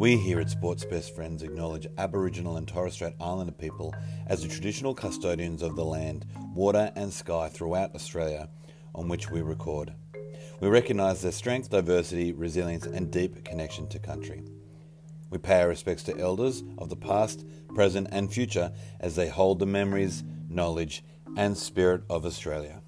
We here at Sports Best Friends acknowledge Aboriginal and Torres Strait Islander people as the traditional custodians of the land, water, and sky throughout Australia on which we record. We recognise their strength, diversity, resilience, and deep connection to country. We pay our respects to elders of the past, present, and future as they hold the memories, knowledge, and spirit of Australia.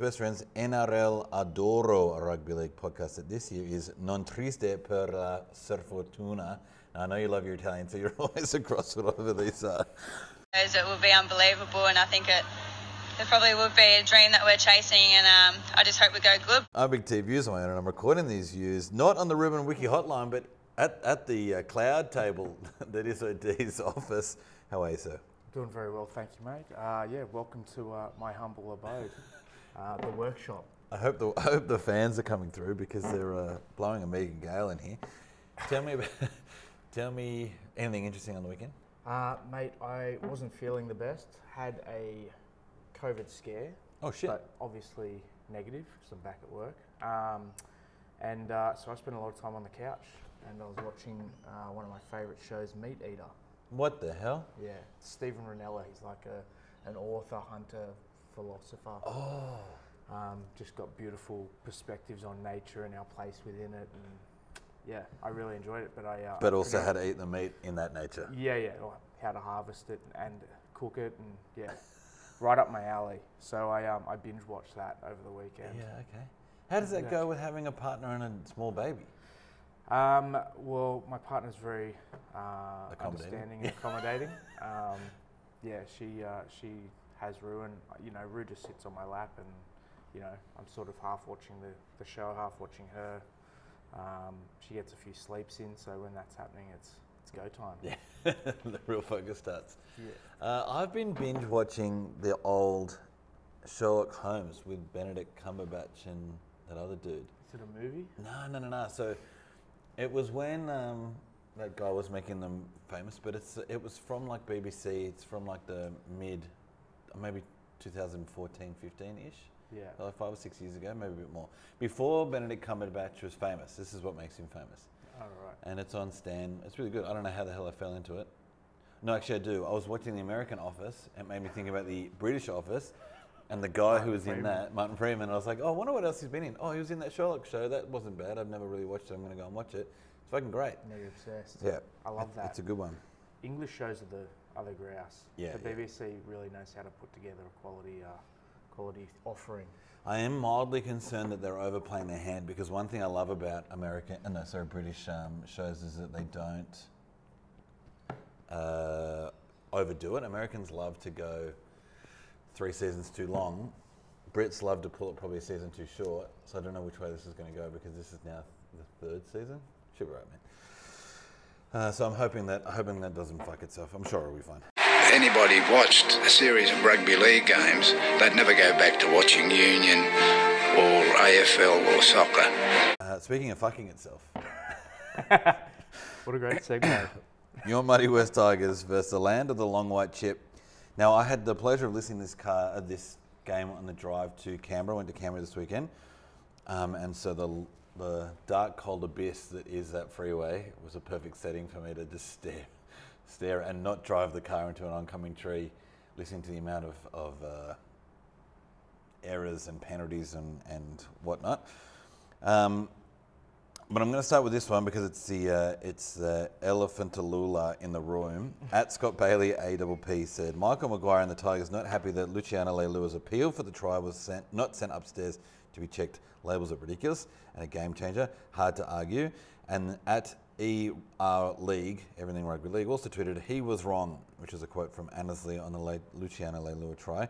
And Sports Best Friends NRL Adoro Rugby League podcast. That this year is Non Triste per la Surfortuna. Now, I know you love your Italian, so you're always across whatever these are. It will be unbelievable, and I think it, it probably would be a dream that we're chasing, and um, I just hope we go good. I'm a big TV views on and I'm recording these views not on the Ruben Wiki hotline, but at, at the uh, cloud table that is OD's office. How are you, sir? Doing very well, thank you, mate. Uh, yeah, welcome to uh, my humble abode, uh, the workshop. I hope the I hope the fans are coming through because they're uh, blowing a Megan Gale in here. Tell me about, tell me anything interesting on the weekend. Uh, mate, I wasn't feeling the best. Had a COVID scare. Oh, shit. But obviously negative because I'm back at work. Um, and uh, so I spent a lot of time on the couch and I was watching uh, one of my favourite shows, Meat Eater. What the hell? Yeah, Steven Rinella. He's like a, an author, hunter, philosopher. Oh, Um, just got beautiful perspectives on nature and our place within it. And yeah, I really enjoyed it. But I. Uh, but also forgot- how to eat the meat in that nature. Yeah, yeah. like How to harvest it and cook it, and yeah, right up my alley. So I um, I binge watched that over the weekend. Yeah, okay. How does that Yeah. go with having a partner and a small baby? Um, well, my partner's very uh, Accommodating. understanding and accommodating. um, yeah, she uh, she has Rue, and you know, Rue just sits on my lap, and you know, I'm sort of half watching the, the show, half watching her. Um, she gets a few sleeps in, so when that's happening, it's it's go time. Yeah, the real focus starts. Yeah. Uh, I've been binge watching the old Sherlock Holmes with Benedict Cumberbatch and that other dude. Is it a movie? No, no, no, no. So it was when um, that guy was making them famous, but it's it was from like BBC. It's from like the mid, maybe 2014, 15 ish. Yeah. Like five or six years ago, maybe a bit more. Before Benedict Cumberbatch was famous. This is what makes him famous. All right. And it's on Stan. It's really good. I don't know how the hell I fell into it. No, actually, I do. I was watching the American Office. It made me think about the British Office. And the guy who Martin was in that, Martin Freeman, I was like, oh, I wonder what else he's been in. Oh, he was in that Sherlock show. That wasn't bad. I've never really watched it. I'm going to go and watch it. It's fucking great. Now you're obsessed. Yeah. I love that. It's a good one. English shows are the other grouse. Yeah, The yeah. BBC really knows how to put together a quality, uh, quality offering. I am mildly concerned that they're overplaying their hand because one thing I love about American, uh, no, sorry, British um, shows is that they don't uh, overdo it. Americans love to go three seasons too long. Brits love to pull it probably a season too short. So I don't know which way this is going to go because this is now the third season. Should be right, man. Uh, so I'm hoping that hoping that doesn't fuck itself. I'm sure it'll be fine. anybody watched a series of rugby league games, they'd never go back to watching Union or AFL or soccer. Uh, speaking of fucking itself. What a great segue. Your Muddy West Tigers versus the land of the long white chip. Now, I had the pleasure of listening to this car, uh, this game on the drive to Canberra. I went to Canberra this weekend, um, and so the the dark, cold abyss that is that freeway was a perfect setting for me to just stare, stare, and not drive the car into an oncoming tree, listening to the amount of of uh, errors and penalties and and whatnot. Um, but I'm going to start with this one because it's the uh, it's the elephantalula in the room. At Scott Bailey, AWP said Michael Maguire and the Tigers not happy that Luciano Leilua's appeal for the try was sent, not sent upstairs to be checked. Labels are ridiculous and a game changer. Hard to argue. And at ER League, Everything Rugby League, also tweeted he was wrong, which is a quote from Annesley on the late Luciano Leilua try.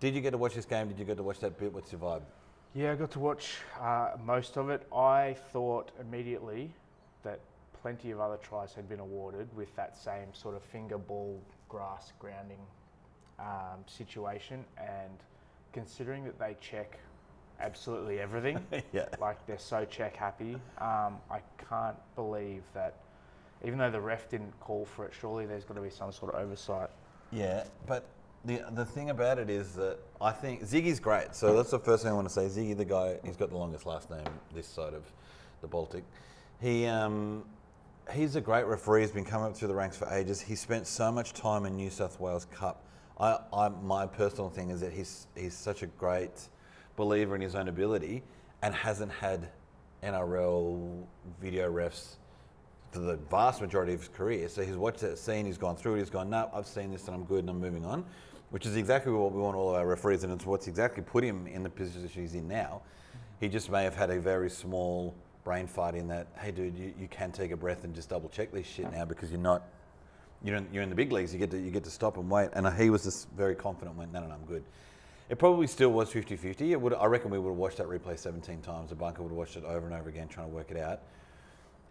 Did you get to watch this game? Did you get to watch that bit? What's your vibe? yeah, I got to watch uh, most of it. I thought immediately that plenty of other tries had been awarded with that same sort of finger ball grass grounding um, situation. And considering that they check absolutely everything. Yeah. Like they're so check happy. Um, I can't believe that, even though the ref didn't call for it, surely there's got to be some sort of oversight. Yeah, but the the thing about it is that I think Ziggy's great. So that's the first thing I want to say. Ziggy, the guy, he's got the longest last name this side of the Baltic. He um, he's a great referee. He's been coming up through the ranks for ages. He spent so much time in New South Wales Cup. I, I my personal thing is that he's he's such a great believer in his own ability and hasn't had NRL video refs for the vast majority of his career. So he's watched that scene, he's gone through it, he's gone, no, I've seen this and I'm good and I'm moving on, which is exactly what we want all of our referees, and it's what's exactly put him in the position he's in now. He just may have had a very small brain fight in that, hey, dude, you, you can take a breath and just double check this shit now because you're not. You're in, you're in the big leagues. You get to you get to stop and wait. And he was just very confident. Went no no no I'm good. It probably still was 50-50. It would I reckon we would have watched that replay 17 times. The bunker would have watched it over and over again trying to work it out.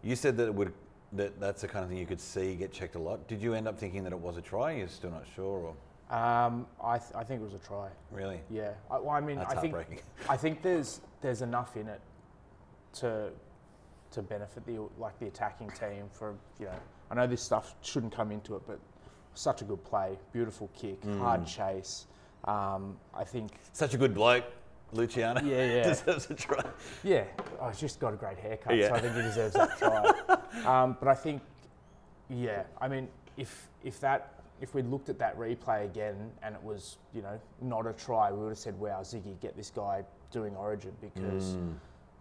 You said that it would that that's the kind of thing you could see get checked a lot. Did you end up thinking that it was a try? You're still not sure, or Um, I, th- I think it was a try. really? Yeah. I, well, I mean, That's I think. I think there's there's enough in it to to benefit the like the attacking team for you know. I know this stuff shouldn't come into it, but such a good play, beautiful kick, Mm. hard chase. Um, I think Such a good bloke, Luciano. Yeah, yeah. deserves a try. Yeah, oh, he's just got a great haircut, Yeah. so I think he deserves that try. um, but I think, yeah, I mean, if if that if we'd looked at that replay again and it was you know not a try, we would have said, "Wow, Ziggy, get this guy doing Origin," because Mm.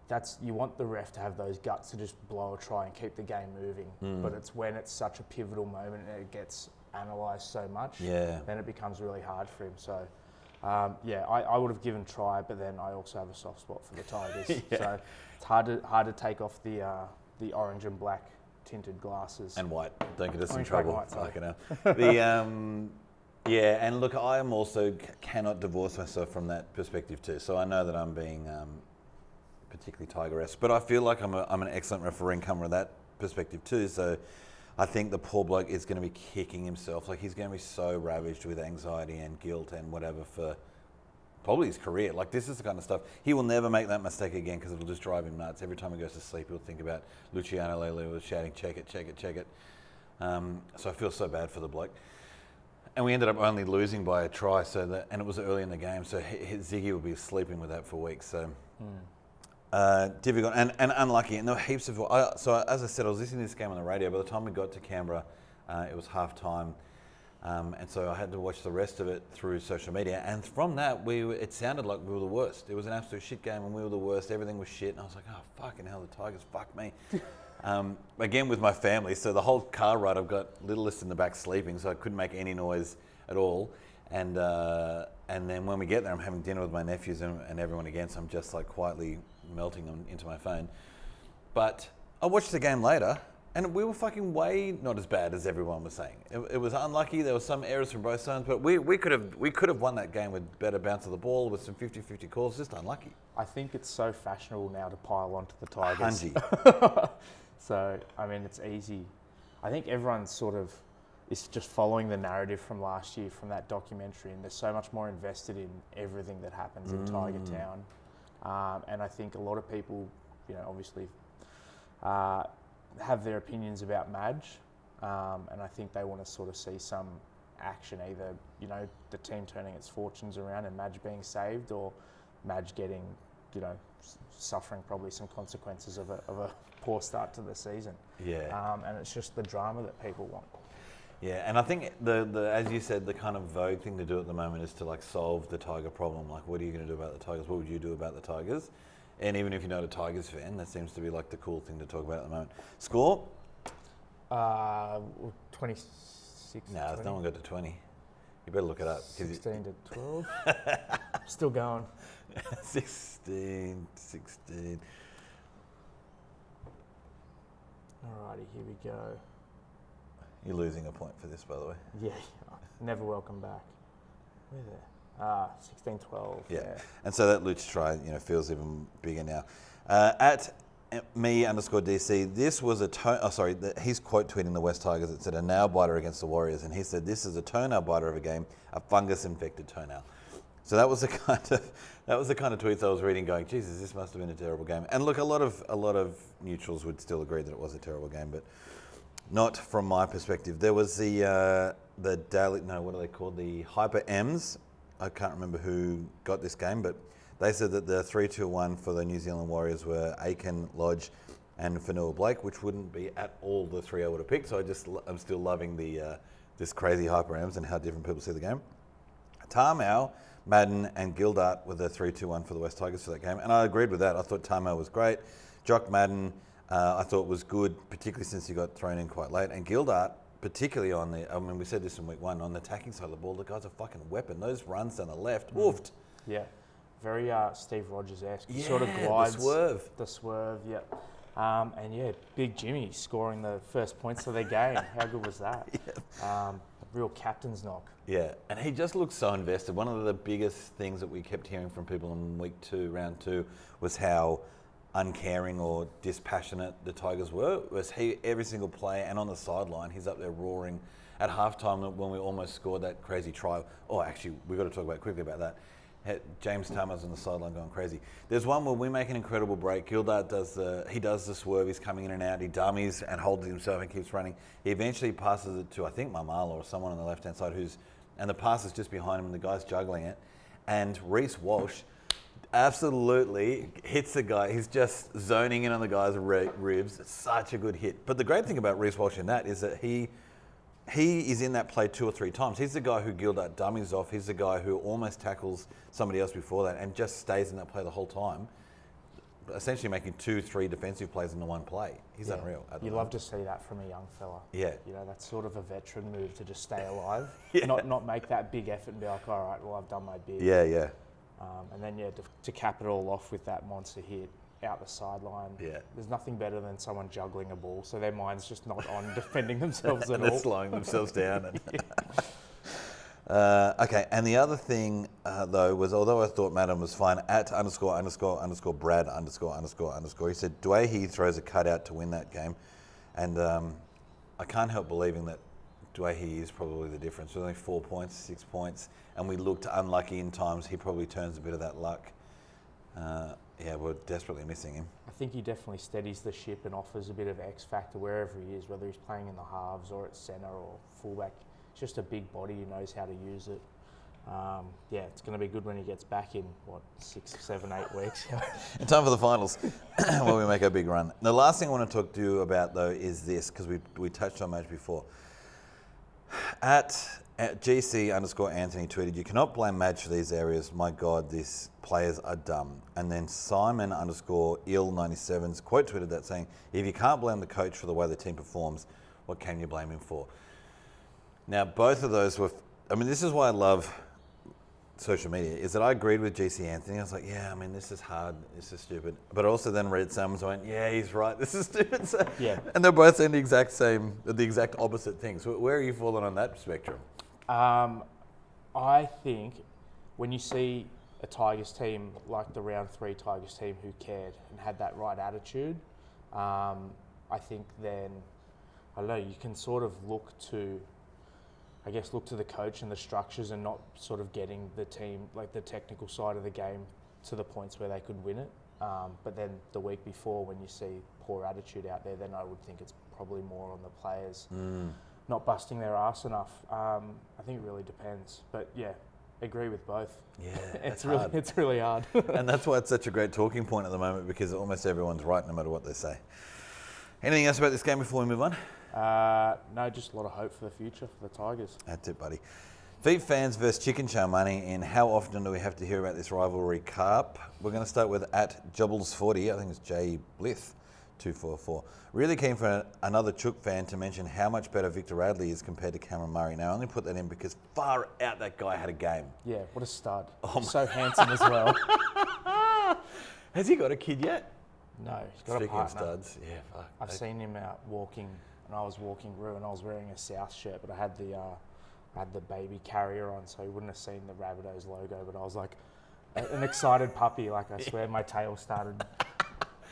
that's you want the ref to have those guts to just blow a try and keep the game moving. Mm. But it's when it's such a pivotal moment and it gets analysed so much, Yeah. then it becomes really hard for him. So. Um, yeah, I, I would have given try, but then I also have a soft spot for the Tigers. Yeah. So it's hard to hard to take off the uh, the orange and black tinted glasses. And white. Don't get us in Orange, and trouble. white. Fucking hell. the um, yeah, and look, I am also c- cannot divorce myself from that perspective too. So I know that I'm being um, particularly tiger-esque, but I feel like I'm, a, I'm an excellent referee and come with that perspective too. So I think the poor bloke is going to be kicking himself. Like he's going to be so ravaged with anxiety and guilt and whatever for probably his career. Like this is the kind of stuff he will never make that mistake again because it'll just drive him nuts. Every time he goes to sleep, he'll think about Luciano Lele was shouting, "Check it, check it, check it." Um, so I feel so bad for the bloke. And we ended up only losing by a try, so that and it was early in the game, so he, he- Ziggy will be sleeping with that for weeks. So. Uh, difficult and, and unlucky, and there were heaps of. I, so as I said, I was listening to this game on the radio. By the time we got to Canberra, uh, it was half time, um, and so I had to watch the rest of it through social media. And from that, we were, it sounded like we were the worst. It was an absolute shit game, and we were the worst. Everything was shit, and I was like, oh fucking hell, the Tigers fuck me. um, again with my family, so the whole car ride, I've got littlest in the back sleeping, so I couldn't make any noise at all. And uh, and then when we get there, I'm having dinner with my nephews and, and everyone again, so I'm just like quietly melting them into my phone. But I watched the game later, and we were fucking way not as bad as everyone was saying. It, it was unlucky. There were some errors from both sides, but we, we could have we could have won that game with better bounce of the ball, with some 50-50 calls. Just unlucky. I think it's so fashionable now to pile onto the Tigers. So I mean, it's easy. I think everyone's sort of is just following the narrative from last year from that documentary, and they're so much more invested in everything that happens in Tiger mm. Town. Um, and I think a lot of people, you know, obviously uh, have their opinions about Madge, um, and I think they want to sort of see some action, either you know the team turning its fortunes around and Madge being saved, or Madge getting, you know, suffering probably some consequences of a, of a poor start to the season. Yeah. Um, and it's just the drama that people want. Yeah, and I think the, the as you said, the kind of vogue thing to do at the moment is to like solve the Tiger problem. Like, what are you going to do about the Tigers? What would you do about the Tigers? And even if you're not a Tigers fan, that seems to be like the cool thing to talk about at the moment. Score? Uh, 26. No, no one got to 20. You better look it up. 'cause you- 16 to 12. Still going. 16, 16. Alrighty, here we go. You're losing a point for this, by the way. Yeah, never welcome back. Where there? Ah, 16, 12. Yeah. And so that Luch try, you know, feels even bigger now. Uh, at me underscore DC, this was a toe. Oh, sorry. The, he's quote tweeting the West Tigers. It said a nail biter against the Warriors, and he said this is a toenail biter of a game, a fungus infected toenail. So that was the kind of that was the kind of tweets I was reading, going, Jesus, this must have been a terrible game. And look, a lot of a lot of neutrals would still agree that it was a terrible game, but not from my perspective. There was the uh, the daily no, what are they called? The Hyper M's. I can't remember who got this game, but they said that the three two one for the New Zealand Warriors were Aitken Lodge and Fonua-Blake, which wouldn't be at all the three I would have picked. So I just I'm still loving the uh, this crazy Hyper M's and how different people see the game. Tamou, Madden, and Gildart were the 3 2 1 for the West Tigers for that game. And I agreed with that. I thought Tamou was great. Jock Madden, uh, I thought was good, particularly since he got thrown in quite late. And Gildart, particularly on the, I mean, we said this in week one, on the attacking side of the ball, the guy's a fucking weapon. Those runs down the left, woofed. Yeah, very uh, Steve Rogers esque. Yeah, sort of the swerve. The swerve, yeah. Um, and yeah, Big Jimmy scoring the first points of their game. How good was that? um, real captain's knock. Yeah, and he just looked so invested. One of the biggest things that we kept hearing from people in week two, round two, was how uncaring or dispassionate the Tigers were. Was he every single play and on the sideline, he's up there roaring. At halftime, when we almost scored that crazy try. Oh, actually, we've got to talk about quickly about that. James Tamou on the sideline going crazy. There's one where we make an incredible break. Gildart does the he does the swerve. He's coming in and out. He dummies and holds himself and keeps running. He eventually passes it to I think Mamala or someone on the left hand side who's and the pass is just behind him and the guy's juggling it. And Reece Walsh absolutely hits the guy. He's just zoning in on the guy's ri- ribs. It's such a good hit. But the great thing about Reece Walsh in that is that he he is in that play two or three times. He's the guy who Gildart dummies off. He's the guy who almost tackles somebody else before that and just stays in that play the whole time. Essentially making two, three defensive plays into one play. He's Yeah. unreal. You love to see that from a young fella. Yeah. You know, that's sort of a veteran move to just stay alive. Yeah. Not not make that big effort and be like, all right, well, I've done my bit. Yeah, yeah. Um, and then, yeah, to, to cap it all off with that monster hit out the sideline. Yeah. There's nothing better than someone juggling a ball, so their mind's just not on defending themselves at all. slowing themselves down. And uh, okay, and the other thing uh, though was, although I thought Madden was fine, at underscore underscore underscore Brad underscore underscore underscore, he said Doueihi throws a cutout to win that game, and um, I can't help believing that Dwayne is probably the difference. With only four points, six points, and we looked unlucky in times. He probably turns a bit of that luck. Uh, yeah, we're desperately missing him. I think he definitely steadies the ship and offers a bit of X factor wherever he is, whether he's playing in the halves or at centre or fullback. He's just a big body who knows how to use it. Um, yeah, it's going to be good when he gets back in what six, seven, eight weeks. In time for the finals, where we make a big run. The last thing I want to talk to you about, though, is this because we, we touched on match before. At, at GC underscore Anthony tweeted, "You cannot blame Madge for these areas. My God, these players are dumb." And then Simon underscore ill 97s quote tweeted that saying, "If you can't blame the coach for the way the team performs, what can you blame him for?" Now, both of those were. I mean, this is why I love social media is that I agreed with GC Anthony. I was like, yeah, I mean, this is hard, this is stupid. But I also then read and went, yeah, he's right, this is stupid. So, Yeah. And they're both saying the exact same, the exact opposite things. So where are you falling on that spectrum? Um, I think when you see a Tigers team like the round three Tigers team who cared and had that right attitude, um, I think then I don't know you can sort of look to, I guess, look to the coach and the structures and not sort of getting the team like the technical side of the game to the points where they could win it. Um, but then the week before, when you see poor attitude out there, then I would think it's probably more on the players not busting their ass enough. Um, I think it really depends. But yeah, agree with both. Yeah, it's really hard. it's really hard. and that's why it's such a great talking point at the moment because almost everyone's right no matter what they say. Anything else about this game before we move on? Uh, no, just a lot of hope for the future for the Tigers. That's it, buddy. Feet fans versus Chicken Chow Money, and how often do we have to hear about this rivalry cup? We're going to start with at Jubbles40, I think it's Jay Blith, 244. Really keen for another Chook fan to mention how much better Victor Radley is compared to Cameron Murray. Now, I only put that in because far out that guy had a game. Yeah, what a stud. Oh so handsome as well. Has he got a kid yet? No, he's got a Speaking of partner. studs, yeah, fuck. I've seen him out walking, and I was walking through, and I was wearing a South shirt, but I had the uh, I had the baby carrier on, so he wouldn't have seen the Rabbitohs logo. But I was like a- an excited puppy. Like I swear, my tail started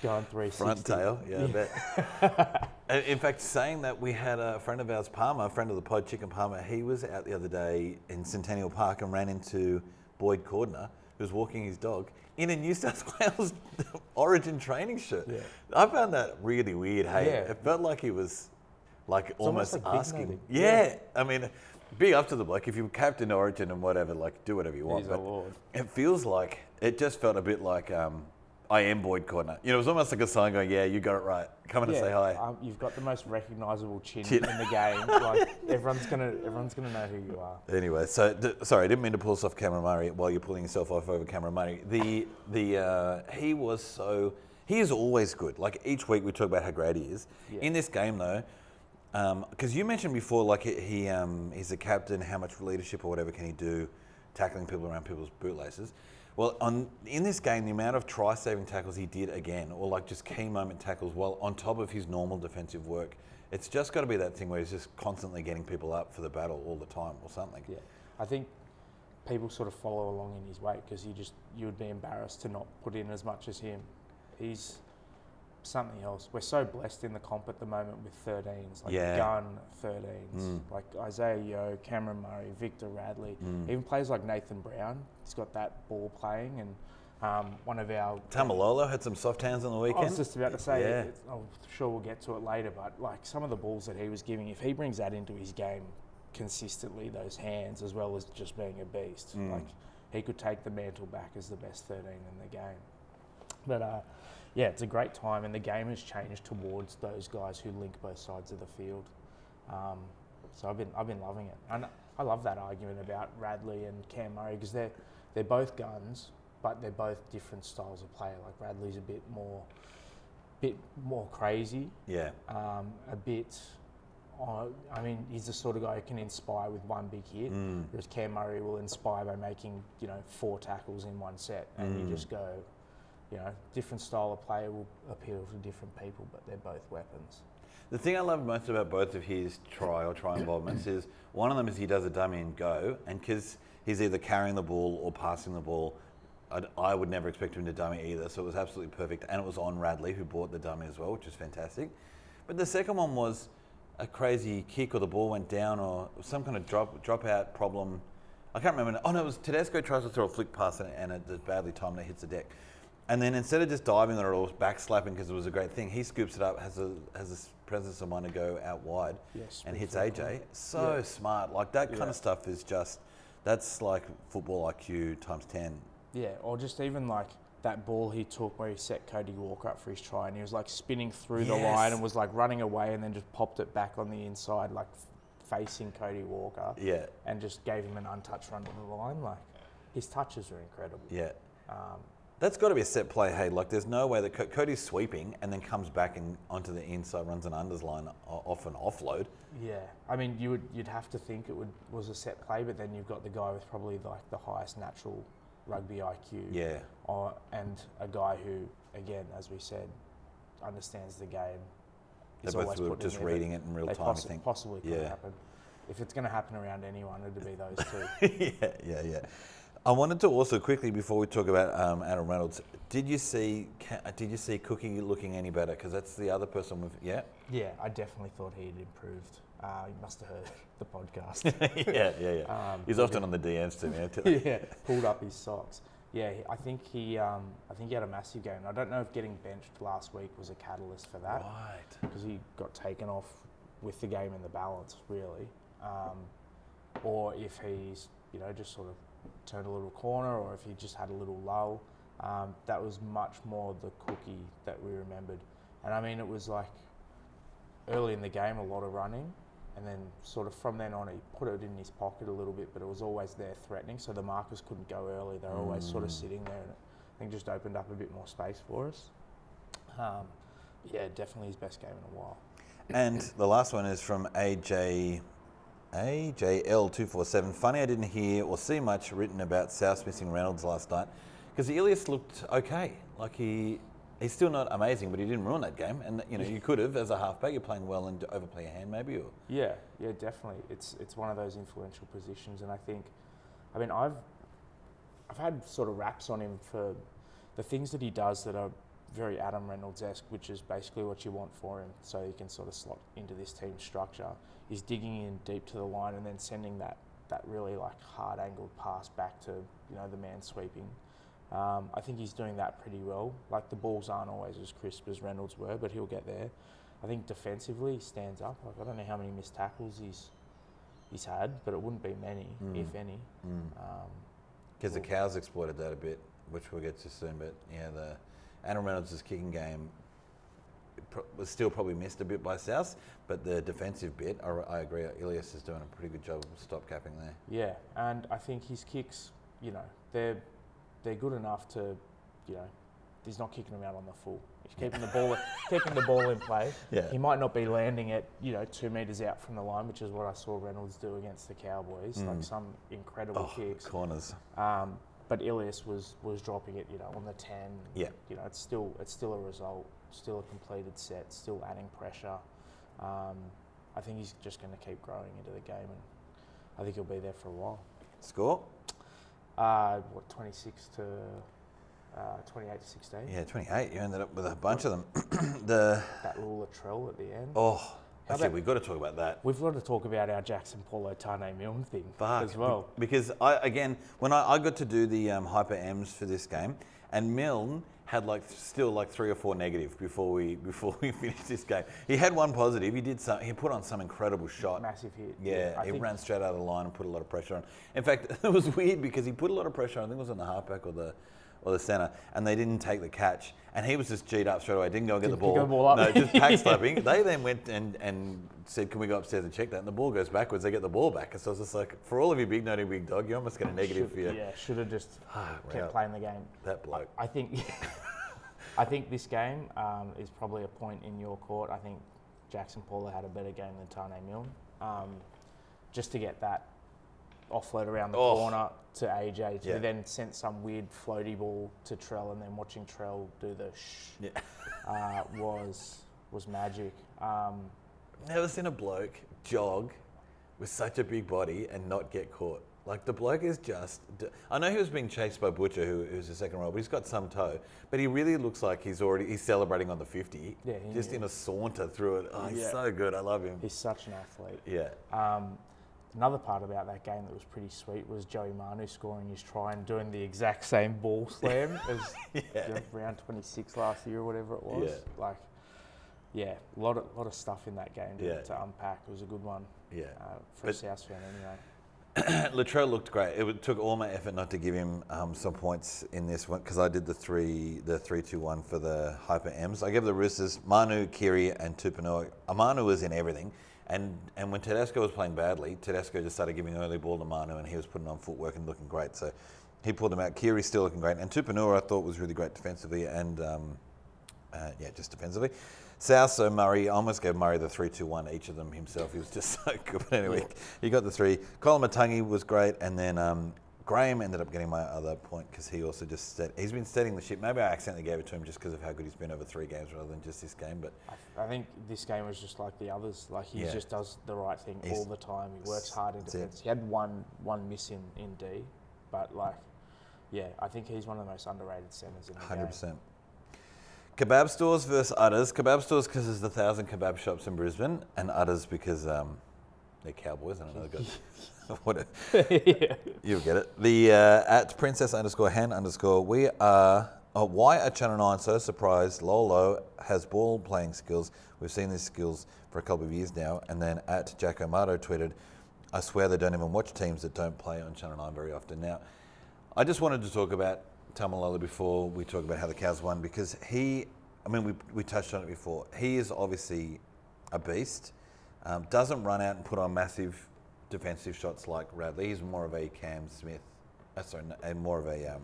going 360. Front tail, yeah, I bet. In fact, saying that, we had a friend of ours, Palmer, a friend of the pod, Chicken Palmer. He was out the other day in Centennial Park and ran into Boyd Cordner, who's walking his dog in a New South Wales Origin training shirt. Yeah. I found that really weird. Hey, Yeah. it felt like he was like almost almost, like asking. noting. Yeah. I mean, big up to the bloke. If you're captain Origin and whatever, like do whatever you want. He's but lord. It feels like it just felt a bit like um, I am Boyd Cordner. You know, it was almost like a sign going, "Yeah, you got it right. Come in and say hi." Um, you've got the most recognisable chin, Chin. in the game. like everyone's gonna, everyone's gonna know who you are. Anyway, so th- sorry, I didn't mean to pull this off Cameron Murray while you're pulling yourself off over Cameron Murray. The the uh, he was so he is always good. Like each week we talk about how great he is. Yeah. In this game though, because you mentioned before, like he, um, he's a captain. How much leadership or whatever can he do, tackling people around people's bootlaces? Well, on in this game, the amount of try-saving tackles he did again, or like just key moment tackles, while on top of his normal defensive work, it's just got to be that thing where he's just constantly getting people up for the battle all the time, or something. Yeah, I think people sort of follow along in his wake because you just you would be embarrassed to not put in as much as him. He's something else. We're so blessed in the comp at the moment with 13s, like Yeah. Gun 13s, like Isaiah Yeo, Cameron Murray, Victor Radley, even players like Nathan Brown. He's got that ball playing, and um, one of our Taumalolo had some soft hands on the weekend. I was just about to say, Yeah. it's- I'm sure we'll get to it later, but like some of the balls that he was giving, if he brings that into his game consistently, those hands, as well as just being a beast, Mm. like he could take the mantle back as the best 13 in the game. But uh, yeah, it's a great time, and the game has changed towards those guys who link both sides of the field. Um, so I've been I've been loving it, and I love that argument about Radley and Cam Murray because they're they're both guns, but they're both different styles of player. Like Radley's a bit more, bit more crazy, yeah. um, a bit. Uh, I mean, he's the sort of guy who can inspire with one big hit, whereas Cam Murray will inspire by making you know four tackles in one set, and you just go, you know, different style of player will appeal to different people, but they're both weapons. The thing I love most about both of his try or try involvements is one of them is he does a dummy and go, and because he's either carrying the ball or passing the ball, I'd, I would never expect him to dummy either. So it was absolutely perfect, and it was on Radley who bought the dummy as well, which is fantastic. But the second one was a crazy kick, or the ball went down, or some kind of drop drop out problem. I can't remember. Oh no, it was Tedesco tries to throw a flick pass and, and it just badly timed. And it hits the deck. And then instead of just diving on it or back slapping because it was a great thing, he scoops it up, has a has this presence of mind to go out wide, Yes, and hits AJ. So Yeah. smart, like that kind Yeah. of stuff is just that's like football IQ times ten. Yeah, or just even like that ball he took where he set Cody Walker up for his try, and he was like spinning through the line and was like running away, and then just popped it back on the inside, like f- facing Cody Walker. Yeah, and just gave him an untouched run to the line. Like his touches are incredible. yeah. Um, That's got to be a set play. Hey, like there's no way that Co- Cody's sweeping and then comes back and onto the inside, runs an unders line off an offload. yeah, I mean, you would you'd have to think it would was a set play, but then you've got the guy with probably like the highest natural rugby IQ. Yeah, Or, and a guy who, again, as we said, understands the game. They both were just reading it in real time, I think. Possibly could Yeah. happen. If it's going to happen around anyone, it'd be those two. yeah, yeah, yeah. I wanted to also quickly before we talk about um, Adam Reynolds. Did you see? Ca- Did you see Cookie looking any better? Because that's the other person with. Yeah, yeah, I definitely thought he had improved. Uh, you must have heard the podcast. yeah, yeah, yeah. Um, He's often on the DMs to me. I tell you. yeah, pulled up his socks. Yeah, I think he, um, I think he had a massive game. I don't know if getting benched last week was a catalyst for that Right. because he got taken off with the game in the balance, really, um, or if he's, you know, just sort of turned a little corner, or if he just had a little lull. Um, that was much more the cookie that we remembered, and I mean, it was like early in the game, a lot of running, and then sort of from then on, he put it in his pocket a little bit, but it was always there threatening. So the markers couldn't go early; they were always sort of sitting there, and it, I think just opened up a bit more space for us. Um, yeah, definitely his best game in a while. And the last one is from AJ. AJL247. Funny I didn't hear or see much written about South missing Reynolds last night because the Ilias looked okay. Like he, he's still not amazing, but he didn't ruin that game. And you know, you could have as a halfback, you're playing well and overplay your hand maybe. Or Yeah, yeah, definitely. It's it's one of those influential positions, and I think, I mean, I've I've had sort of raps on him for the things that he does that are very Adam Reynolds esque, which is basically what you want for him, so he can sort of slot into this team structure. Is digging in deep to the line and then sending that that really like hard angled pass back to you know the man sweeping. Um, I think he's doing that pretty well. Like the balls aren't always as crisp as Reynolds were, but he'll get there. I think defensively he stands up. Like I don't know how many missed tackles he's he's had, but it wouldn't be many, if any. Um, Because the cows exploited that a bit, which we'll get to soon. But yeah, the Adam Reynolds' kicking game was still probably missed a bit by South, but the defensive bit, I, I agree. Ilias is doing a pretty good job of stop capping there. Yeah, and I think his kicks, you know, they're they're good enough to, you know, he's not kicking them out on the full. He's keeping the ball keeping the ball in play. Yeah. He might not be landing it, you know, two meters out from the line, which is what I saw Reynolds do against the Cowboys, like some incredible Mm. Oh, kicks. corners. Um, but Ilias was was dropping it, you know, on the ten. Yeah. You know, it's still it's still a result, still a completed set, still adding pressure. Um, I think he's just going to keep growing into the game, and I think he'll be there for a while. Score? Uh, what, 26 to uh, 28 to 16? Yeah, 28. You ended up with a bunch of them. the That little Latrell at the end. oh, Actually, about- we've got to talk about that. We've got to talk about our Jaxson Paulo Taane Milne thing Fuck. as well. Because I again, when I, I got to do the um, hyper M's for this game, and Milne had like still like three or four negative before we before we finished this game. He had one positive. He did some. He put on some incredible shot. Massive hit. Yeah, I he ran straight out of the line and put a lot of pressure on. In fact, it was weird because he put a lot of pressure. on, I think it was on the halfback or the or the centre, and they didn't take the catch. And he was just G'd up straight away. Didn't go and get the ball. ball up. No, just pack slapping. They then went and, and said, "Can we go upstairs and check that?" And the ball goes backwards. They get the ball back. And so it's just like, for all of you big nutty big dog, you almost get a negative Should- for your, Yeah, should have just Wow. kept playing the game. that bloke. I think I think this game um, is probably a point in your court. I think Jaxson Paulo had a better game than Taane Milne. Um, just to get that offload around the Oh. corner to AJ, to Yeah. then sent some weird floaty ball to Trell, and then watching Trell do the shh Yeah. uh, was was magic. Um, Never seen a bloke jog with such a big body and not get caught. Like the bloke is just. I know he was being chased by Butcher, who, who's a second row, but he's got some toe. But he really looks like he's already he's celebrating on the fifty. Yeah, just knew. in a saunter through it. Oh, he's Yeah. so good. I love him. he's such an athlete. Yeah. Um, another part about that game that was pretty sweet was Joey Manu scoring his try and doing the exact same ball slam as Yeah. you know, round 26 last year or whatever it was. Yeah. Like, yeah, a lot of, lot of stuff in that game to, Yeah. to unpack. It was a good one Yeah. uh, for But- a South fan anyway. Latrell looked great. It took all my effort not to give him um, some points in this one because I did the three, the three, two, one for the hyper M's. I gave the Roosters Manu, Keary, and Tupouniua. Manu was in everything, and and when Tedesco was playing badly, Tedesco just started giving early ball to Manu, and he was putting on footwork and looking great. So he pulled him out. Keary still looking great, and Tupouniua I thought was really great defensively and um, uh, yeah, just defensively. South, so Murray, I almost gave Murray the 3 2 1 each of them himself. He was just so good. But anyway, he got the three. Koloamatangi was great. And then um, Graham ended up getting my other point because he also just said he's been steadying the ship. Maybe I accidentally gave it to him just because of how good he's been over three games rather than just this game. But I, I think this game was just like the others. Like he Yeah. just does the right thing He's- all the time. He works hard in defence. He had one one miss in, in D, but like, yeah, I think he's one of the most underrated centres in the game. 100%. Kebab stores versus Udders. Kebab stores because there's a thousand kebab shops in Brisbane, and Udders because um, they're cowboys. I don't know. they've got- You'll get it. The uh, at princess underscore hen underscore we are. Oh, why are Channel 9 so surprised Lolo has ball playing skills? We've seen these skills for a couple of years now. And then at Jack O'Mato tweeted, I swear they don't even watch teams that don't play on Channel 9 very often. Now, I just wanted to talk about Taumalolo before we talk about how the Cows won because he, I mean, we, we touched on it before. He is obviously a beast. Um, doesn't run out and put on massive defensive shots like Radley. He's more of a Cam Smith, uh, sorry, no, a more of a um,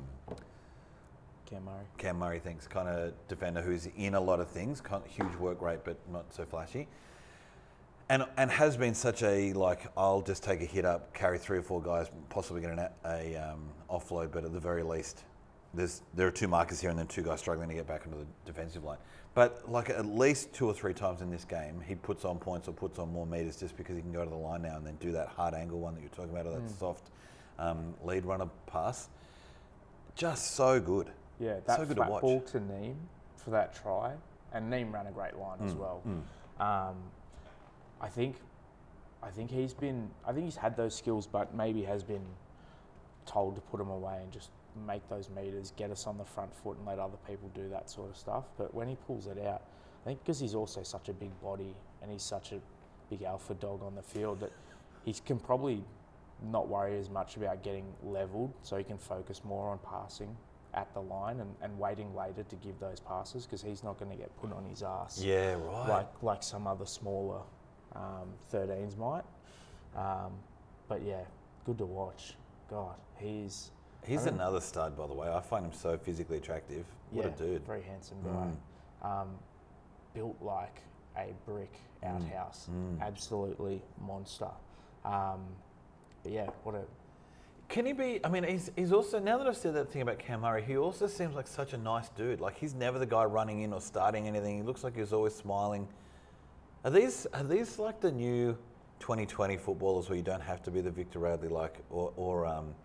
Cam Murray. Cam Murray thinks kind of defender who's in a lot of things, huge work rate, but not so flashy. And, and has been such a like I'll just take a hit up, carry three or four guys, possibly get an, a um, offload, but at the very least, there's there are two markers here and then two guys struggling to get back into the defensive line. But like at least two or three times in this game, he puts on points or puts on more meters just because he can go to the line now and then do that hard angle one that you're talking about, or that soft um, lead runner pass. Just so good. Yeah, that so good flat to watch. ball to Neem for that try, and Neem ran a great line Mm, as well. Um, I think I think he's been. I think he's had those skills, but maybe has been told to put them away and just make those meters, get us on the front foot, and let other people do that sort of stuff. But when he pulls it out, I think because he's also such a big body and he's such a big alpha dog on the field that he can probably not worry as much about getting leveled, so he can focus more on passing at the line and, and waiting later to give those passes because he's not going to get put on his ass Yeah, right. like like some other smaller um, 13s might. Um, but yeah, good to watch. God, he's He's another stud, by the way. I find him so physically attractive. What yeah, a dude. very handsome Mm. guy. Um, built like a brick Mm. outhouse, Mm. absolutely monster. Um, but yeah, what a Can he be? I mean, he's, he's also, now that I've said that thing about Cam Murray, he also seems like such a nice dude. Like, he's never the guy running in or starting anything. He looks like he's always smiling. Are these, are these like the new 2020 footballers where you don't have to be the Victor Radley, like, or, or um,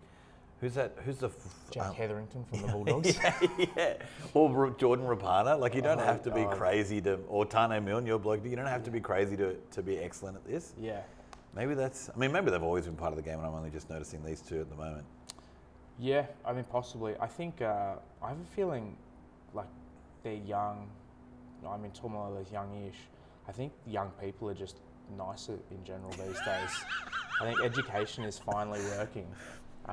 who's that? Who's the. f- Jack um, Hetherington from the Bulldogs. yeah, yeah. Or Jordan Rapana. Like, you don't Oh, have to be oh. crazy to, or Taane Milne, your bloke, you don't have to be crazy to, to be excellent at this. yeah. Maybe that's, I mean, maybe they've always been part of the game and I'm only just noticing these two at the moment. Yeah, I mean, possibly. I think uh, I have a feeling like they're young. I mean, Tomala's youngish. I think young people are just nicer in general these days. I think education is finally working.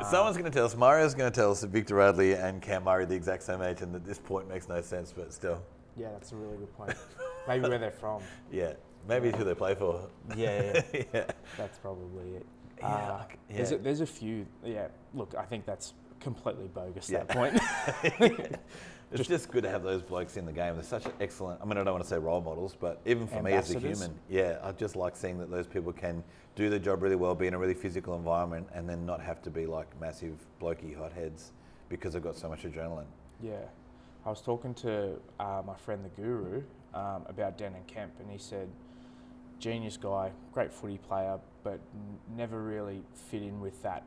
Someone's going to tell us, Mario's going to tell us that Victor Radley and Cam Murray are the exact same age and that this point makes no sense, but still, yeah, that's a really good point. Maybe where they're from. yeah. Maybe who they play for. Yeah, yeah, yeah. that's probably it. Yeah, Uh, like- There's, a, there's a few. Yeah, look, I think that's completely bogus. Yeah. That point. It's just good to have those blokes in the game. They're such excellent, I mean, I don't want to say role models, but even for me as a human, yeah, I just like seeing that those people can do their job really well, be in a really physical environment, and then not have to be like massive blokey hotheads because they've got so much adrenaline. Yeah, I was talking to uh, my friend the Guru um, about Denan Kemp, and he said, genius guy, great footy player, but n- never really fit in with that,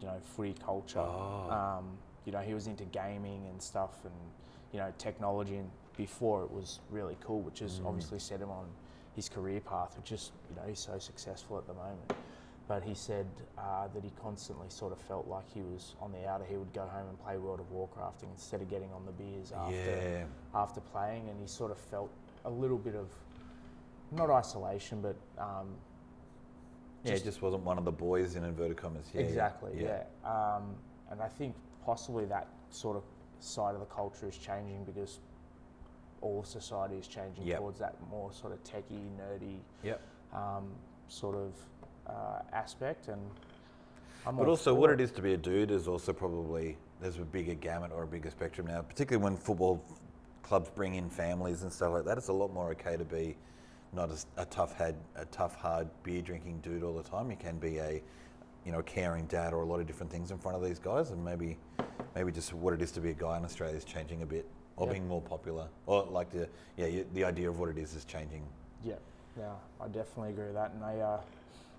you know, footy culture. Oh. Um, you know, he was into gaming and stuff, and you know, technology, and before it was really cool, which has Mm. obviously set him on his career path, which is, you know, he's so successful at the moment. But he said uh, that he constantly sort of felt like he was on the outer. He would go home and play World of Warcraft instead of getting on the beers after Yeah. after playing, and he sort of felt a little bit of not isolation, but um, Yeah, it just wasn't one of the boys in inverted commas. Yeah, yeah, exactly, yeah. Um, and I think possibly that sort of side of the culture is changing because all society is changing Yep. towards that more sort of techie, nerdy Yep. um, sort of uh, aspect. And I'm But also, what it is to be a dude is also probably there's a bigger gamut or a bigger spectrum now. Particularly when football clubs bring in families and stuff like that, it's a lot more okay to be not a, a tough head, a tough hard beer drinking dude all the time. You can be a you know a caring dad or a lot of different things in front of these guys, and maybe maybe just what it is to be a guy in Australia is changing a bit or Yeah. being more popular, or like the yeah you, the idea of what it is is changing. Yeah, yeah, I definitely agree with that, and I, uh,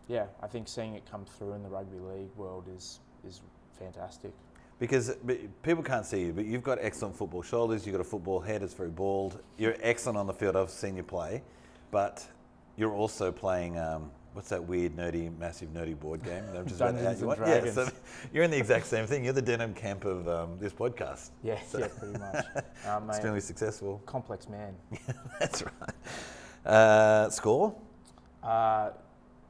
yeah, I think seeing it come through in the rugby league world is is fantastic. Because but people can't see you, but you've got excellent football shoulders. You've got a football head. It's very bald. You're excellent on the field. I've seen you play, but you're also playing. Um, what's that weird, nerdy, massive, nerdy board game? that I'm just about to Dungeons you and one? Yeah, so Dragons. you're in the exact same thing. You're the denim camp of um, this podcast. Yeah, yeah, pretty much. Um, Extremely successful. complex man. Yeah, That's right. Uh, score? Uh,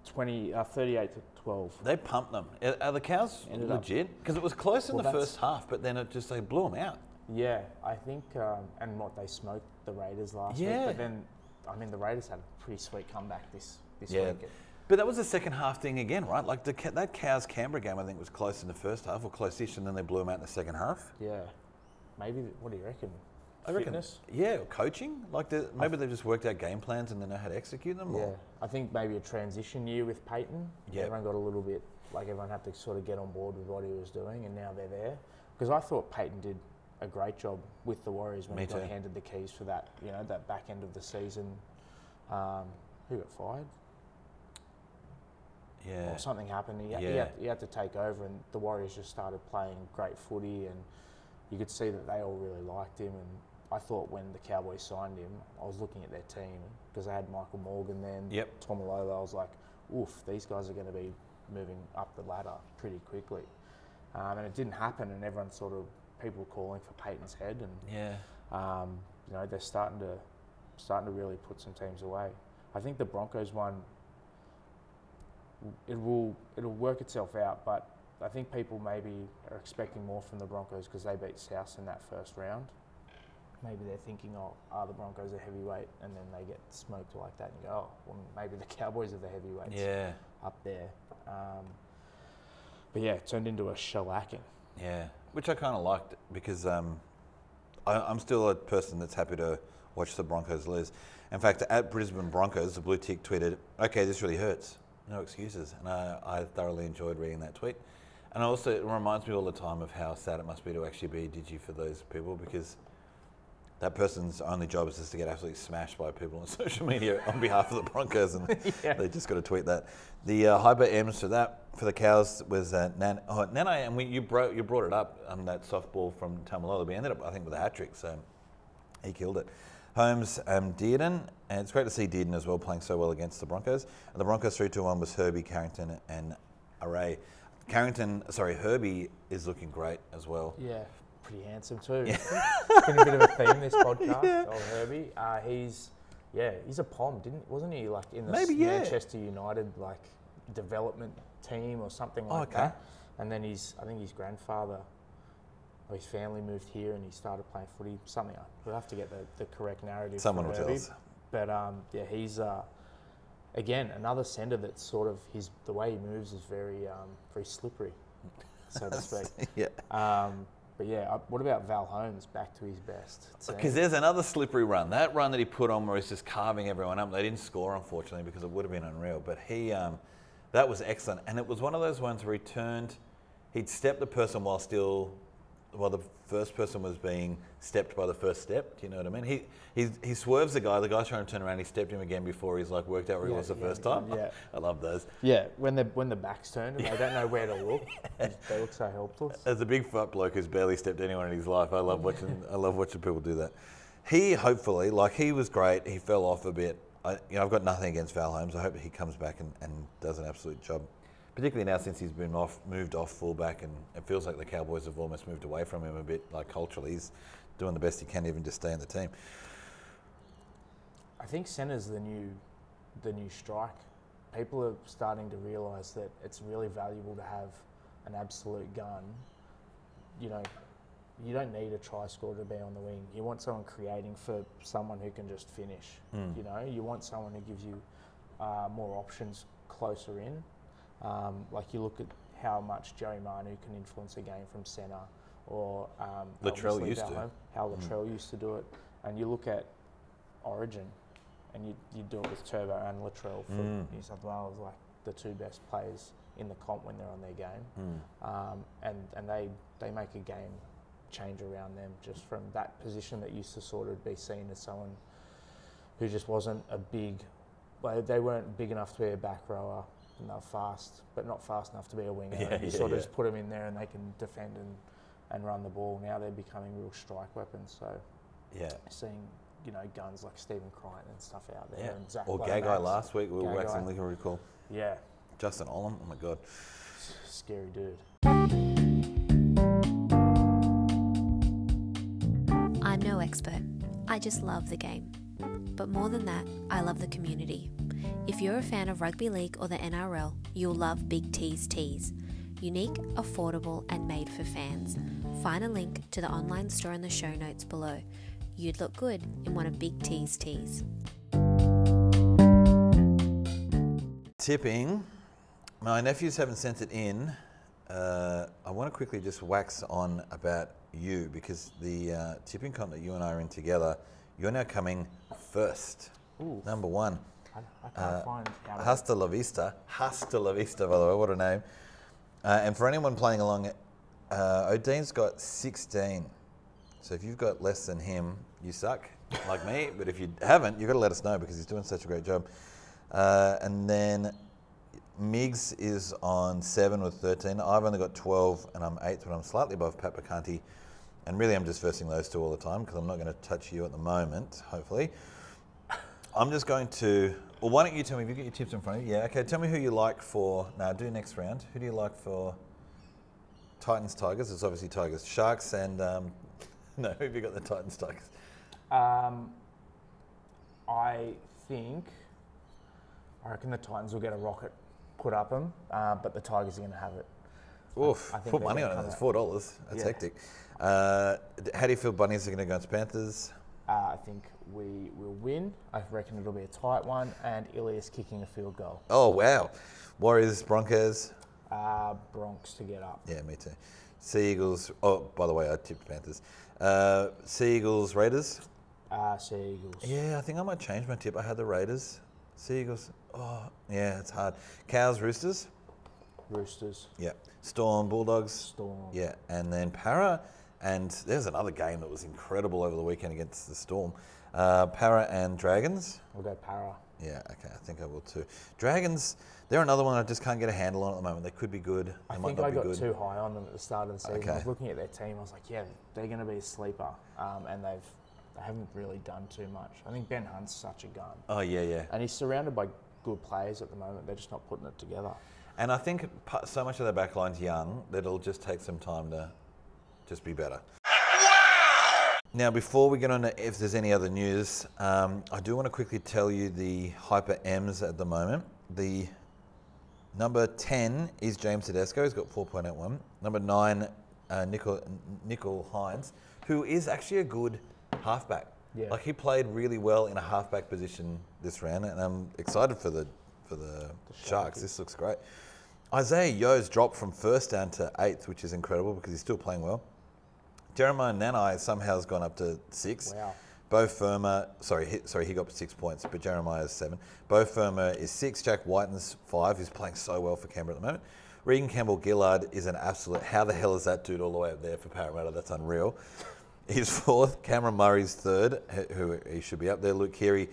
20, uh, 38 to 12. They pumped them. Are- Are the cows Ended legit? Because it was close in Well, the first half, but then it just they blew them out. Yeah, I think, um, and what they smoked the Raiders last Yeah. week. But then, I mean, the Raiders had a pretty sweet comeback this this Yeah. week. But that was the second half thing again, right? Like the, that Cows Canberra game, I think was close in the first half or close-ish, and then they blew them out in the second half. Yeah, maybe. What do you reckon? I reckon, Fitness? yeah, coaching. Like the, maybe they've just worked out game plans and they know how to execute them. Yeah, Or, I think maybe a transition year with Payten. Yep. Everyone got a little bit like everyone had to sort of get on board with what he was doing, and now they're there. Because I thought Payten did a great job with the Warriors when Me he got too. handed the keys for that, you know, that back end of the season. Um, who got fired? Yeah, Or something happened. He, he, had, he had to take over, and the Warriors just started playing great footy, and you could see that they all really liked him. And I thought when the Cowboys signed him, I was looking at their team because they had Michael Morgan then, Yep. Taumalolo. I was like, oof, these guys are going to be moving up the ladder pretty quickly. Um, and it didn't happen, and everyone sort of people calling for Payten's head, and Yeah. um, you know they're starting to starting to really put some teams away. I think the Broncos one it will it'll work itself out, but I think people maybe are expecting more from the Broncos because they beat South in that first round. Maybe they're thinking, oh, are the Broncos a heavyweight? And then they get smoked like that and you go, oh, well, maybe the Cowboys are the heavyweights Yeah. up there. Um, but yeah, it turned into a shellacking. Yeah, which I kind of liked because um, I, I'm still a person that's happy to watch the Broncos lose. In fact, at Brisbane Broncos, the blue tick tweeted, "Okay, this really hurts. No excuses," and I, I thoroughly enjoyed reading that tweet. And also, it reminds me all the time of how sad it must be to actually be a digi for those people because that person's only job is just to get absolutely smashed by people on social media on behalf of the Broncos, and Yeah. they just got to tweet that. The uh, hyper M's for that for the cows was uh, Nan. Oh, Nana, and we you brought you brought it up on that softball from Taumalolo. We ended up, I think, with a hat trick, so he killed it. Holmes, um, Dearden, and it's great to see Dearden as well playing so well against the Broncos. And the Broncos 3 2 1 was Herbie, Carrigan, and Array. Carrigan, sorry, Herbie is looking great as well. Yeah, pretty handsome too. Yeah. it's been a bit of a theme this podcast. Old Herbie. Uh, he's yeah, he's a pom, didn't wasn't he? Like in the Maybe, yeah. Manchester United like development team or something like okay. that. And then he's, I think his grandfather or his family moved here and he started playing footy. Something like we'll have to get the, the correct narrative. Someone will tell us. But um, yeah, he's uh, again another centre that's sort of his the way he moves is very um, very slippery, so to speak. yeah. Um, but yeah, uh, what about Val Holmes back to his best? Because there's another slippery run. That run that he put on where he's just carving everyone up. They didn't score, unfortunately, because it would have been unreal. But he, um, that was excellent. And it was one of those ones where he turned, he'd stepped the person while still, while the first person was being stepped by the first step. Do you know what I mean? He, he, he swerves the guy. The guy's trying to turn around. He stepped him again before he's like worked out where he was the yeah, first time. yeah. I love those. yeah, when the when the back's turned and they don't know where to look, they they look so helpless. As a big fat bloke who's barely stepped anyone in his life, I love watching. I love watching people do that. He hopefully, like he was great. He fell off a bit. I, you know, I've got nothing against Val Holmes. I hope he comes back and, and does an absolute job. Particularly now since he's been off, moved off fullback, and it feels like the Cowboys have almost moved away from him a bit. Like culturally, he's doing the best he can, even just stay in the team. I think centre's the new the new strike. People are starting to realise that it's really valuable to have an absolute gun. You know, you don't need a try scorer to be on the wing. You want someone creating for someone who can just finish. You know, you want someone who gives you uh, more options closer in. Um, like you look at how much Joey Manu can influence a game from centre, or um, Latrell used to. Holmes, How Latrell used to do it, and you look at Origin, and you, you do it with Turbo and Latrell for Mm. New South Wales, like the two best players in the comp when they're on their game, Hmm. um, and and they they make a game change around them just from that position that used to sort of be seen as someone who just wasn't a big, well, they weren't big enough to be a back rower. And they were fast, but not fast enough to be a winger. Yeah, you yeah, sort of yeah. just put them in there, and they can defend and, and run the ball. Now they're becoming real strike weapons. So Yeah. seeing you know guns like Stephen Crichton and stuff out there. Yeah. And Zach Or Gagai last week. We were Gagai. waxing liquor recall. Yeah, Justin Olam, Oh my god. scary dude. I'm no expert. I just love the game. But more than that, I love the community. If you're a fan of rugby league or the NRL, you'll love Big T's Tees. Unique, affordable, and made for fans. Find a link to the online store in the show notes below. You'd look good in one of Big T's tees. Tipping. My nephews haven't sent it in. Uh, I want to quickly just wax on about you because the uh, tipping comp that you and I are in together, you're now coming first. Ooh. Number one. I, I can't Uh, find how. Hasta la vista. Hasta la vista, by the way. What a name. Uh, and for anyone playing along, uh, Odine's got 16. So if you've got less than him, you suck, like me. But if you haven't, you've got to let us know because he's doing such a great job. Uh, and then Miggs is on 7 with 13. I've only got 12 and I'm 8th, but I'm slightly above Pat Bacanti. And really, I'm just versing those two all the time because I'm not going to touch you at the moment, hopefully. I'm just going to Well, why don't you tell me? Have you got your tips in front of you? Yeah. Okay. Tell me who you like for. Now, do next round. Who do you like for Titans Tigers? It's obviously Tigers Sharks and um, no. Who have you got the Titans Tigers? Um, I think, I reckon the Titans will get a rocket put up them, uh, but the Tigers are going to have it. Oof. I think Put money on it. It's four dollars. That's Yeah. hectic. Uh, how do you feel? Bunnies are going to go against Panthers. Uh, I think we will win. I reckon it'll be a tight one, and Ilias kicking a field goal. Oh wow. Warriors Broncos. Uh, Bronx to get up. Yeah, me too. Sea Eagles. Oh, by the way, I tipped Panthers. Uh, sea Eagles Raiders. Uh, Sea Eagles. Yeah, I think I might change my tip. I had the Raiders. Sea Eagles. Oh, yeah, it's hard. Cows Roosters. Roosters. Yeah. Storm Bulldogs. Storm. Yeah, and then Para, and there's another game that was incredible over the weekend against the Storm. Uh, Para and Dragons. We'll go Para. Yeah, okay, I think I will too. Dragons, they're another one I just can't get a handle on at the moment. They could be good. They I think I got good. too high on them at the start of the season. I was looking at their team. I was like, yeah, they're going to be a sleeper, um, and they've they haven't really done too much. I think Ben Hunt's such a gun, Oh yeah, yeah. and he's surrounded by good players at the moment. They're just not putting it together. And I think so much of their backline's young that it'll just take some time to just be better. Now, before we get on to if there's any other news, um, I do want to quickly tell you the Hyper M's at the moment. The number 10 is James Tedesco, he's got 4.81. Number 9, uh, Nicol, Nicho Hynes, who is actually a good halfback. Yeah. Like he played really well in a halfback position this round, and I'm excited for the for the, Sharks. This looks great. Isaiah Yeo's dropped from first down to eighth, which is incredible because he's still playing well. Jeremiah Nanai somehow has gone up to six. Wow. Beau Fermor, sorry, he, sorry, he got six points, but Jeremiah is seven. Beau Fermor is six. Jack Wighton's five. He's playing so well for Canberra at the moment. Reagan Campbell Gillard is an absolute. How the hell is that dude all the way up there for Parramatta? That's unreal. He's fourth. Cameron Murray's third, who- who he should be up there. Luke Keary,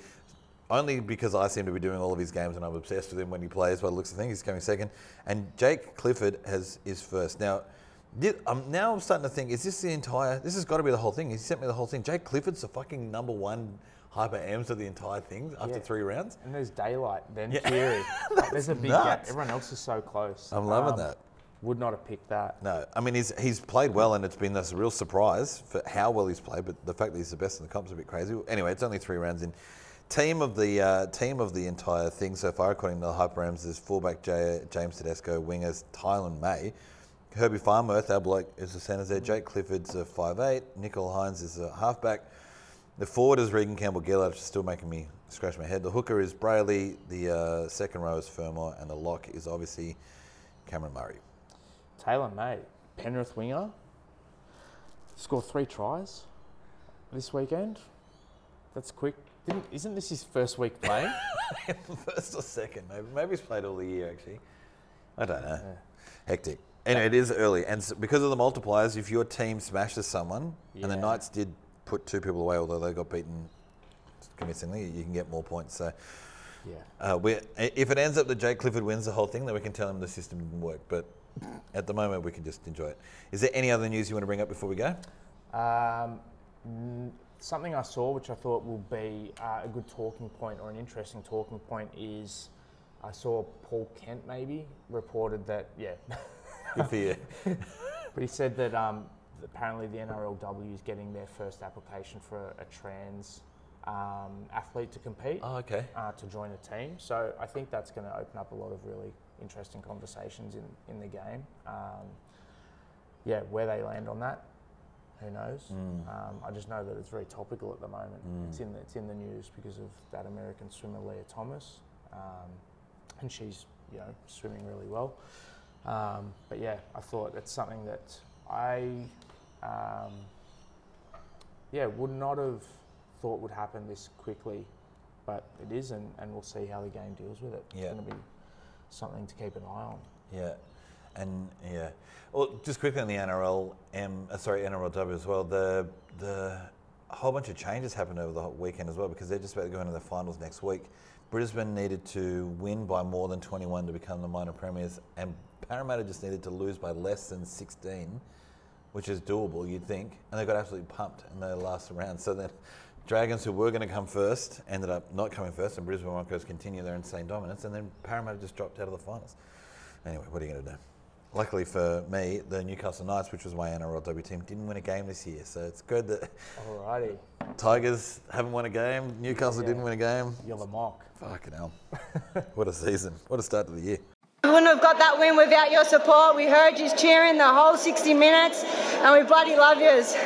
only because I seem to be doing all of his games and I'm obsessed with him when he plays. By the looks of things, he's coming second. And Jake Clifford has is first. Now, did, um, now I'm starting to think: Is this the entire? This has got to be the whole thing. He sent me the whole thing. Jake Clifford's the fucking number one hyper M's of the entire thing after Yeah. three rounds. And there's daylight, then Yeah. Keary. There's a big gap. Everyone else is so close. I'm loving Um, that. Would not have picked that. No, I mean he's he's played well, and it's been this real surprise for how well he's played. But the fact that he's the best in the comp's is a bit crazy. Anyway, it's only three rounds in. Team of the uh, team of the entire thing so far, according to the Hyper Rams, is fullback J- James Tedesco, wingers Taylan May, Herbie Farnworth, our bloke, is the centre there. Jake Clifford's a 5'8", Nicho Hynes is a halfback. The forward is Reagan Campbell Gillard, which is still making me scratch my head. The hooker is Brailey, the uh, second row is Fermor, and the lock is obviously Cameron Murray. Taylan May, Penrith winger, scored three tries this weekend. That's quick. Didn't, isn't this his first week playing? First or second, maybe. Maybe he's played all the year, actually. I don't know. Hectic. Anyway, it is early. And s because of the multipliers, if your team smashes someone, and the Yeah. Knights did put two people away, although they got beaten convincingly, you can get more points. So yeah. uh, we if it ends up that Jake Clifford wins the whole thing, then we can tell him the system didn't work. But at the moment, we can just enjoy it. Is there any other news you want to bring up before we go? Um, n- something I saw, which I thought will be uh, a good talking point or an interesting talking point, is I saw Paul Kent maybe reported that yeah, Good for you. but he said that um, apparently the NRLW is getting their first application for a, a trans um, athlete to compete. oh, okay. uh, to join a team. So I think that's going to open up a lot of really interesting conversations in, in the game. Um, yeah, where they land on that, who knows? Um, I just know that it's very topical at the moment. It's in the, it's in the news because of that American swimmer Lia Thomas, um, and she's you know swimming really well. Um, but yeah, I thought it's something that I um, yeah would not have thought would happen this quickly, but it is, and, and we'll see how the game deals with it. Yeah. It's going to be something to keep an eye on. Yeah, and yeah. Well, just quickly on the NRL, M, uh, sorry, NRLW as well. The the a whole bunch of changes happened over the weekend as well because they're just about to go into the finals next week. Brisbane needed to win by more than 21 to become the minor premiers, and Parramatta just needed to lose by less than 16, which is doable, you'd think. And they got absolutely pumped in the last round. So then Dragons, who were going to come first, ended up not coming first, and Brisbane Broncos continue their insane dominance, and then Parramatta just dropped out of the finals. Anyway, what are you going to do? Luckily for me, the Newcastle Knights, which was my NRLW team, didn't win a game this year, so it's good that Alrighty, Tigers haven't won a game, Newcastle Yeah. didn't win a game. you're the mock. Fucking hell. what a season. What a start to the year. We wouldn't have got that win without your support. We heard you cheering the whole 60 minutes, and we bloody love yous.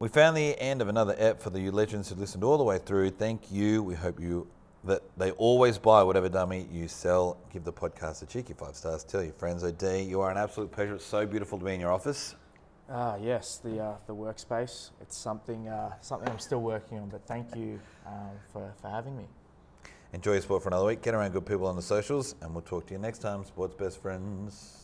We found the end of another ep for the you legends who listened all the way through. Thank you. We hope you that they always buy whatever dummy you sell. Give the podcast a cheeky five stars. Tell your friends. OD, you are an absolute pleasure. It's so beautiful to be in your office. Ah, yes, the uh, the workspace. It's something uh, something I'm still working on, but thank you um, for, for having me. Enjoy your sport for another week. Get around good people on the socials, and we'll talk to you next time. Sports best friends.